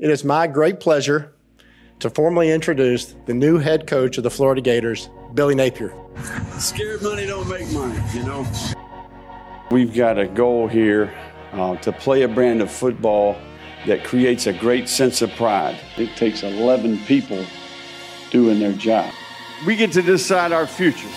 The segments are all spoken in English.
It is my great pleasure to formally introduce the new head coach of the Florida Gators, Billy Napier. Scared money don't make money, you know. We've got a goal here uh, to play a brand of football that creates a great sense of pride. It takes 11 people doing their job. We get to decide our future.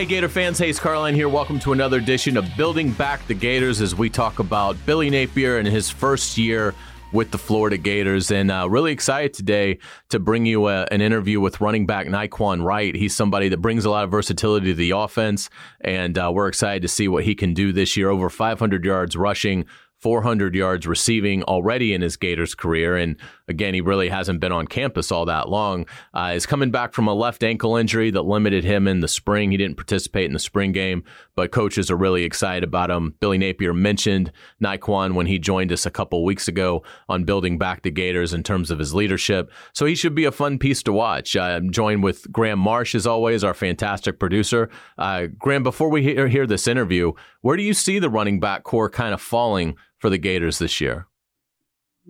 Hey, Gator fans, Hey, Hays Carlyon here. Welcome to another edition of Building Back the Gators as we talk about Billy Napier and his first year with the Florida Gators. And uh, really excited today to bring you a, an interview with running back Nay'Quan Wright. He's somebody that brings a lot of versatility to the offense, and uh, we're excited to see what he can do this year. Over 500 yards rushing, 400 yards receiving already in his Gators career. And again, he really hasn't been on campus all that long. Uh, is coming back from a left ankle injury that limited him in the spring. He didn't participate in the spring game, but coaches are really excited about him. Billy Napier mentioned Nay'Quan when he joined us a couple weeks ago on building back the Gators in terms of his leadership. So he should be a fun piece to watch. Uh, I'm joined with Graham Marsh, as always, our fantastic producer. Uh, Graham, before we hear, hear this interview, where do you see the running back corps kind of falling for the Gators this year?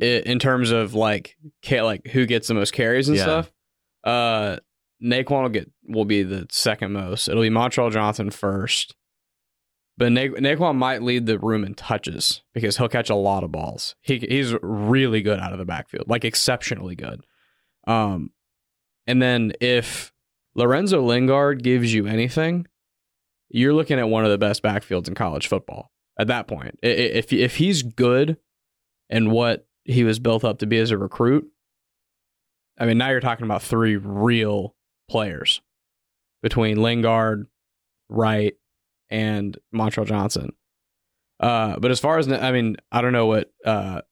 in terms of like like who gets the most carries and Yeah. stuff. Uh, Nay'Quan will get will be the second most. It'll be Montrell Johnson first, but Na- Nay'Quan might lead the room in touches because he'll catch a lot of balls. He he's really good out of the backfield, like exceptionally good. Um, and then if Lorenzo Lingard gives you anything, you're looking at one of the best backfields in college football. At that point, if if he's good and what he was built up to be as a recruit, I mean, now you're talking about three real players between Lingard, Wright, and Montrell Johnson. Uh, but as far as I mean, I don't know what uh,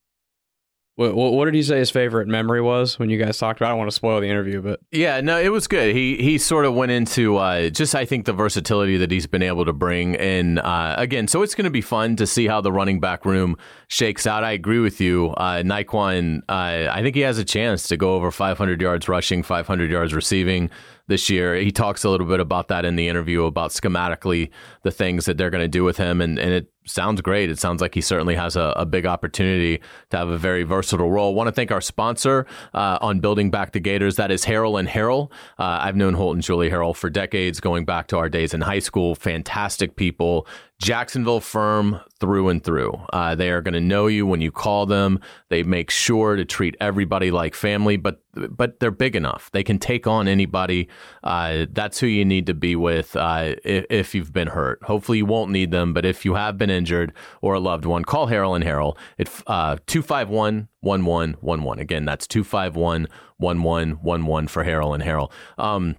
what what did he say his favorite memory was when you guys talked about? it? I don't want to spoil the interview, but Yeah, no, it was good. He he sort of went into uh, just I think the versatility that he's been able to bring, and uh, again, so it's going to be fun to see how the running back room shakes out. I agree with you, uh, Nay'Quan. Uh, I think he has a chance to go over 500 yards rushing, 500 yards receiving this year. He talks a little bit about that in the interview about schematically the things that they're going to do with him, and and it sounds great. It sounds like he certainly has a, a big opportunity to have a very versatile role. I want to thank our sponsor uh, on building back the Gators. That is Harrell and Harrell. Uh, I've known Holt and Julie Harrell for decades, going back to our days in high school. Fantastic people. Jacksonville firm through and through. Uh, they are going to know you when you call them. They make sure to treat everybody like family, but but they're big enough. They can take on anybody. Uh, that's who you need to be with uh, if, if you've been hurt. Hopefully, you won't need them, but if you have been injured or a loved one, call Harrell and Harrell at uh, 251 1111. Again, that's 251 1111 for Harrell and Harrell. Um,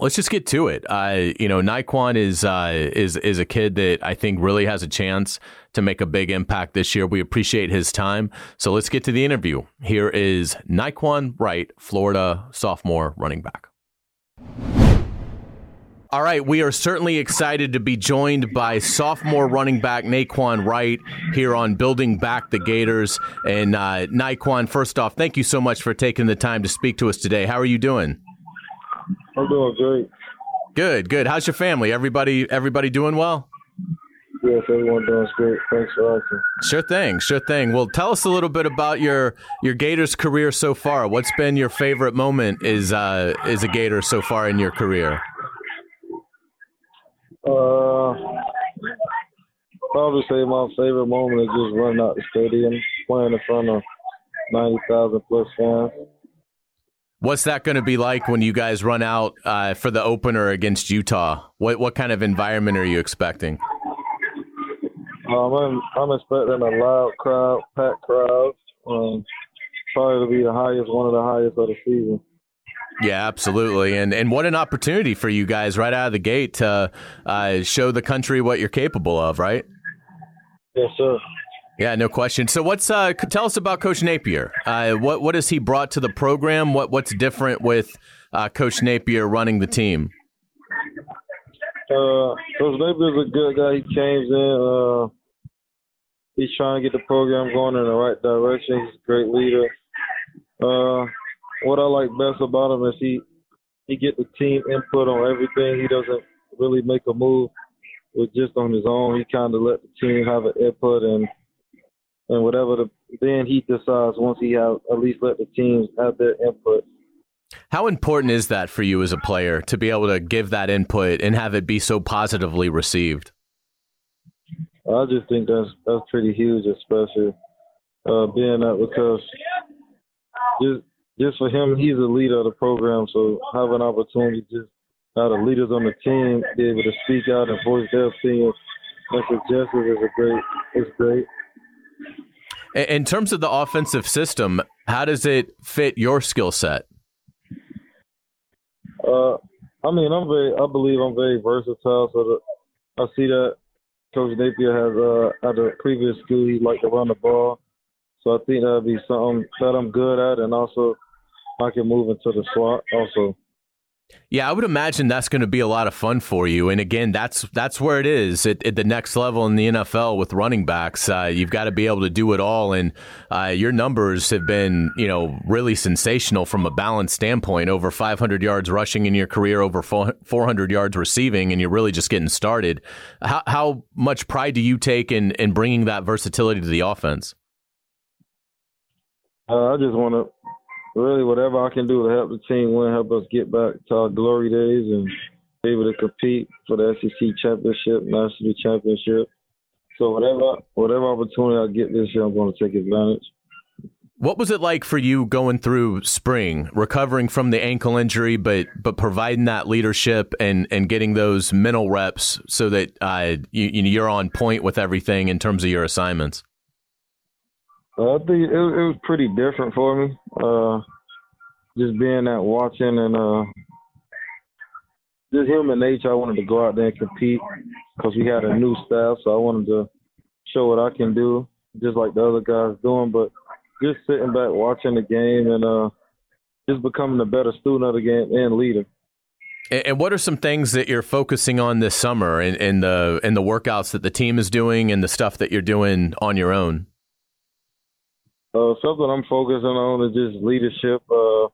Let's just get to it. Uh, you know, Nay'Quan is uh, is is a kid that I think really has a chance to make a big impact this year. We appreciate his time. So let's get to the interview. Here is Nay'Quan Wright, Florida sophomore running back. All right, we are certainly excited to be joined by sophomore running back Nay'Quan Wright here on Building Back the Gators. And uh, Nay'Quan, first off, thank you so much for taking the time to speak to us today. How are you doing? I'm doing great. Good, good. How's your family? Everybody, everybody doing well? Yes, everyone doing great. Thanks for asking. Sure thing, sure thing. Well, tell us a little bit about your your Gators career so far. What's been your favorite moment is uh, is a Gator so far in your career? Uh, probably say my favorite moment is just running out the stadium, playing in front of ninety thousand plus fans. What's that going to be like when you guys run out uh, for the opener against Utah? What what kind of environment are you expecting? Um, I'm, I'm expecting a loud crowd, packed crowd. Um, probably to be the highest, one of the highest of the season. Yeah, absolutely, and and what an opportunity for you guys right out of the gate to uh, show the country what you're capable of, right? Yes, sir. Yeah, no question. So, what's uh, tell us about Coach Napier? Uh, what what has he brought to the program? What what's different with uh, Coach Napier running the team? Uh, Coach Napier's a good guy. He came in. Uh, he's trying to get the program going in the right direction. He's a great leader. Uh, what I like best about him is he he get the team input on everything. He doesn't really make a move with just on his own. He kind of let the team have an input and and whatever the then he decides once he have at least let the teams have their input. How important is that for you as a player to be able to give that input and have it be so positively received? I just think that's that's pretty huge, especially uh, being that because just just for him, he's a leader of the program, so have an opportunity just how the leaders on the team be able to speak out and voice their opinions and suggestions is a great it's great. In terms of the offensive system, how does it fit your skill set? Uh, I mean, I'm very, I believe I'm very versatile. So the, I see that Coach Napier has, uh, at the previous school, he liked to run the ball. So I think that'd be something that I'm good at, and also I can move into the slot also. Yeah, I would imagine that's going to be a lot of fun for you. And again, that's that's where it is at, at the next level in the NFL with running backs. Uh, you've got to be able to do it all, and uh, your numbers have been, you know, really sensational from a balance standpoint. Over 500 yards rushing in your career, over 400 yards receiving, and you're really just getting started. How, how much pride do you take in in bringing that versatility to the offense? Uh, I just want to really whatever I can do to help the team win, help us get back to our glory days and be able to compete for the SEC championship, national championship. So whatever whatever opportunity I get this year, I'm going to take advantage. What was it like for you going through spring, recovering from the ankle injury, but but providing that leadership and and getting those mental reps so that uh, you, you're on point with everything in terms of your assignments? I think it, it was pretty different for me. Uh, just being at watching and uh, just human nature. I wanted to go out there and compete because we had a new staff, so I wanted to show what I can do, just like the other guys doing. But just sitting back watching the game and uh, just becoming a better student of the game and leader. And what are some things that you're focusing on this summer in the in the workouts that the team is doing and the stuff that you're doing on your own? Uh, something I'm focusing on is just leadership, uh,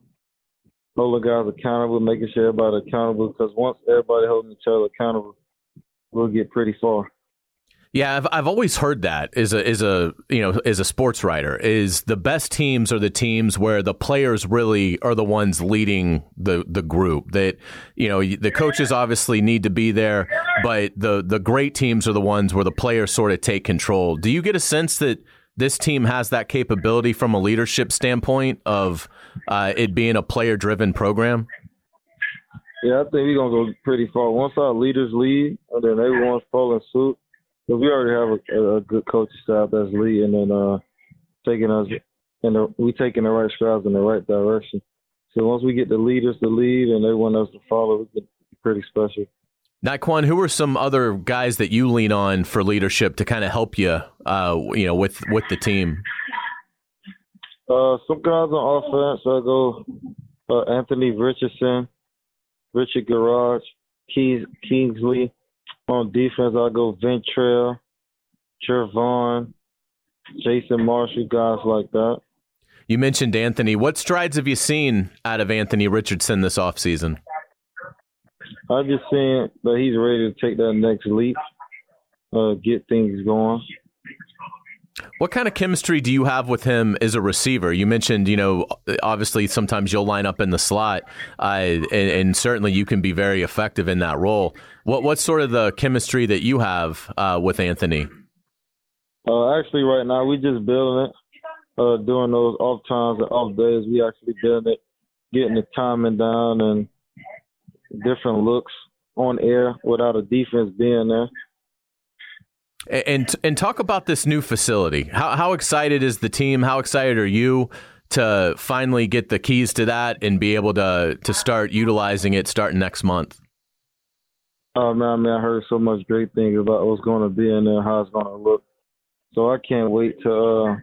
holding guys accountable, making sure everybody accountable. Because once everybody holding each other accountable, we'll get pretty far. Yeah, I've I've always heard that as a as a you know as a sports writer is the best teams are the teams where the players really are the ones leading the the group. That you know the coaches obviously need to be there, but the the great teams are the ones where the players sort of take control. Do you get a sense that this team has that capability from a leadership standpoint of uh, it being a player driven program? Yeah, I think we're gonna go pretty far. Once our leaders lead, and then everyone's following suit, because we already have a, a, good coaching staff that's leading and uh, taking us and we taking the right strides in the right direction. So once we get the leaders to lead and everyone else to follow, we get pretty special. Nay'Quan, who are some other guys that you lean on for leadership to kind of help you, uh, you know, with with the team? Uh, some guys on offense, I go uh, Anthony Richardson, Richard Gouraige, Keys, Kingsley. On defense, I go Ventrell, Trevon, Jason Marshall, guys like that. You mentioned Anthony. What strides have you seen out of Anthony Richardson this offseason? I just saying that he's ready to take that next leap, uh, get things going. What kind of chemistry do you have with him as a receiver? You mentioned, you know, obviously sometimes you'll line up in the slot, uh, and, and, certainly you can be very effective in that role. What what's sort of the chemistry that you have uh, with Anthony? Uh, actually, right now we just building it. Uh, during those off times and off days, we actually building it, getting the timing down and different looks on air without a defense being there. And and talk about this new facility. How how excited is the team? How excited are you to finally get the keys to that and be able to to start utilizing it starting next month? Oh man, I mean, I heard so much great things about what's going to be in there, how it's going to look. So I can't wait to uh,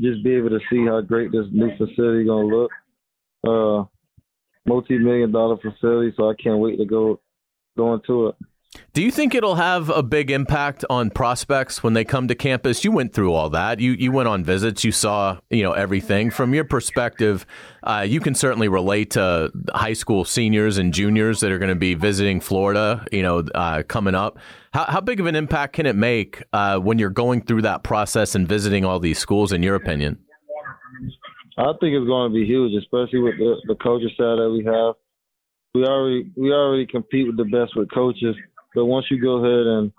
just be able to see how great this new facility going to look. Uh, multi-million dollar facility, so I can't wait to go go into it. Do you think it'll have a big impact on prospects when they come to campus? You went through all that. You you went on visits. You saw you know everything from your perspective. Uh, you can certainly relate to high school seniors and juniors that are going to be visiting Florida. You know, uh, coming up. How how big of an impact can it make uh, when you're going through that process and visiting all these schools? In your opinion? I think it's going to be huge, especially with the, the coaching staff that we have. We already we already compete with the best with coaches but once you go ahead and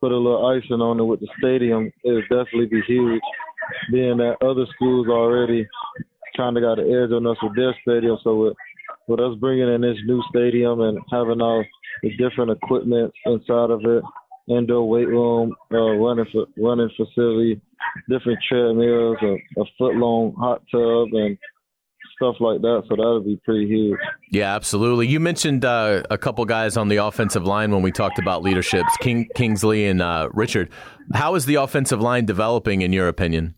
put a little icing on it with the stadium, it'll definitely be huge. Being that other schools already kind of got an edge on us with their stadium, so with, with us bringing in this new stadium and having all the different equipment inside of it, indoor weight room, uh, running for, running facility, different treadmills, a, a foot long hot tub, and stuff like that. So that would be pretty huge. Yeah, absolutely. You mentioned uh, a couple guys on the offensive line when we talked about leaderships, King Kingsley and uh, Richard. How is the offensive line developing, in your opinion?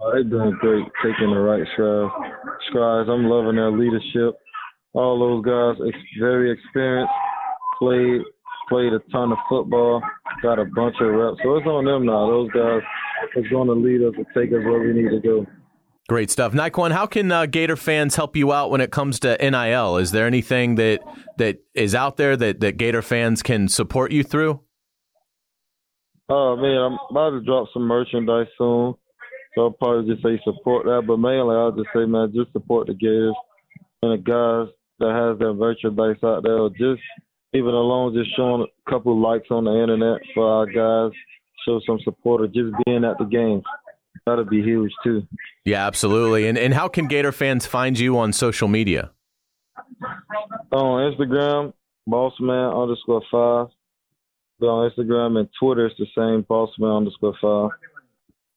Uh, they're doing great, taking the right strides. strides. I'm loving their leadership. All those guys, very experienced, played played a ton of football, got a bunch of reps. So it's on them now. Those guys is going to lead us and take us where we need to go. Great stuff, Nay'Quan. How can uh, Gator fans help you out when it comes to NIL? Is there anything that that is out there that that Gator fans can support you through? Oh man, I'm about to drop some merchandise soon, so I'll probably just say support that. But mainly, I'll just say, man, just support the Gators and the guys that has their merchandise out there. Or even alone, just showing a couple likes on the internet for our guys, show some support, or just being at the games that'd be huge too. Yeah, absolutely. And and how can Gator fans find you on social media? On Instagram, bossman underscore five. But on Instagram and Twitter, it's the same bossman underscore five.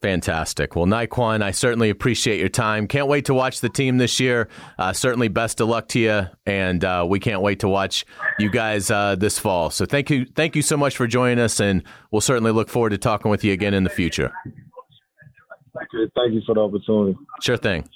Fantastic. Well, Nay'Quan, I certainly appreciate your time. Can't wait to watch the team this year. Uh, certainly, best of luck to you, and uh, we can't wait to watch you guys uh, this fall. So, thank you, thank you so much for joining us, and we'll certainly look forward to talking with you again in the future. Thank you for the opportunity. Sure thing.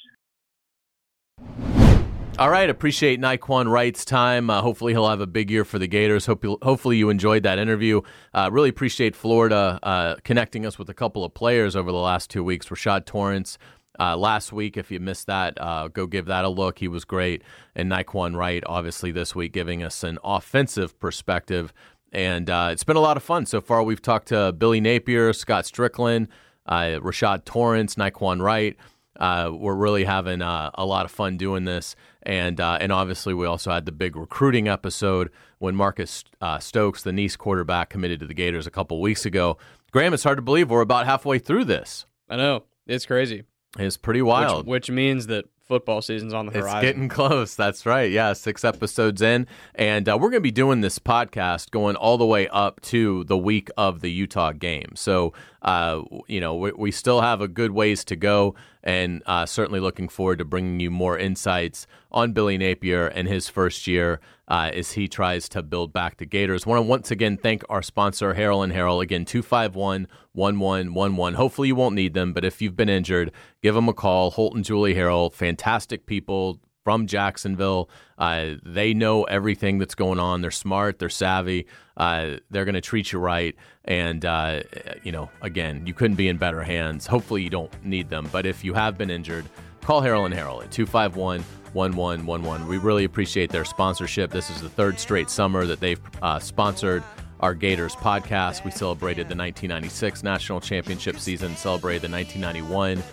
All right, appreciate Nay'Quan Wright's time. Uh, hopefully, he'll have a big year for the Gators. Hope hopefully, you enjoyed that interview. Uh, really appreciate Florida uh, connecting us with a couple of players over the last two weeks. Rashad Torrence uh, last week, if you missed that, uh, go give that a look. He was great. And Nay'Quan Wright, obviously, this week, giving us an offensive perspective. And uh, it's been a lot of fun so far. We've talked to Billy Napier, Scott Stricklin, Rashad Torrence, Nay'Quan Wright. Uh, we're really having uh, a lot of fun doing this, and uh, and obviously we also had the big recruiting episode when Marcus uh, Stokes, the Nice quarterback, committed to the Gators a couple weeks ago. Graham, it's hard to believe we're about halfway through this. I know it's crazy. It's pretty wild, which, which means that football season's on the horizon. It's getting close. That's right. Yeah, six episodes in, and uh, we're going to be doing this podcast going all the way up to the week of the Utah game. So, uh, you know, we, we, still have a good ways to go, and uh, certainly looking forward to bringing you more insights on Billy Napier and his first year uh, as he tries to build back the Gators. Want to once again thank our sponsor, Harrell and Harrell. Again, 251 1111. Hopefully, you won't need them, but if you've been injured, give them a call. Holt and Julie Harrell, fantastic people from Jacksonville. Uh, they know everything that's going on. They're smart. They're savvy. Uh, they're going to treat you right. And, uh, you know, again, you couldn't be in better hands. Hopefully, you don't need them. But if you have been injured, call Harrell and Harrell at 251 1111. We really appreciate their sponsorship. This is the third straight summer that they've uh, sponsored our Gators podcast. We celebrated the 1996 national championship season, celebrated the 1991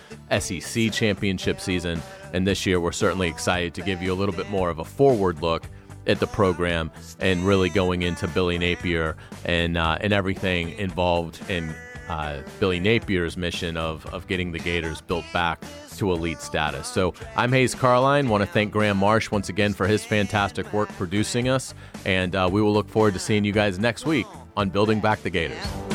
SEC championship season, and this year we're certainly excited to give you a little bit more of a forward look at the program and really going into Billy Napier and uh, and everything involved in uh, Billy Napier's mission of of getting the Gators built back to elite status. So I'm Hays Carlyon. Want to thank Graham Marsh once again for his fantastic work producing us, and uh, we will look forward to seeing you guys next week on Building Back the Gators.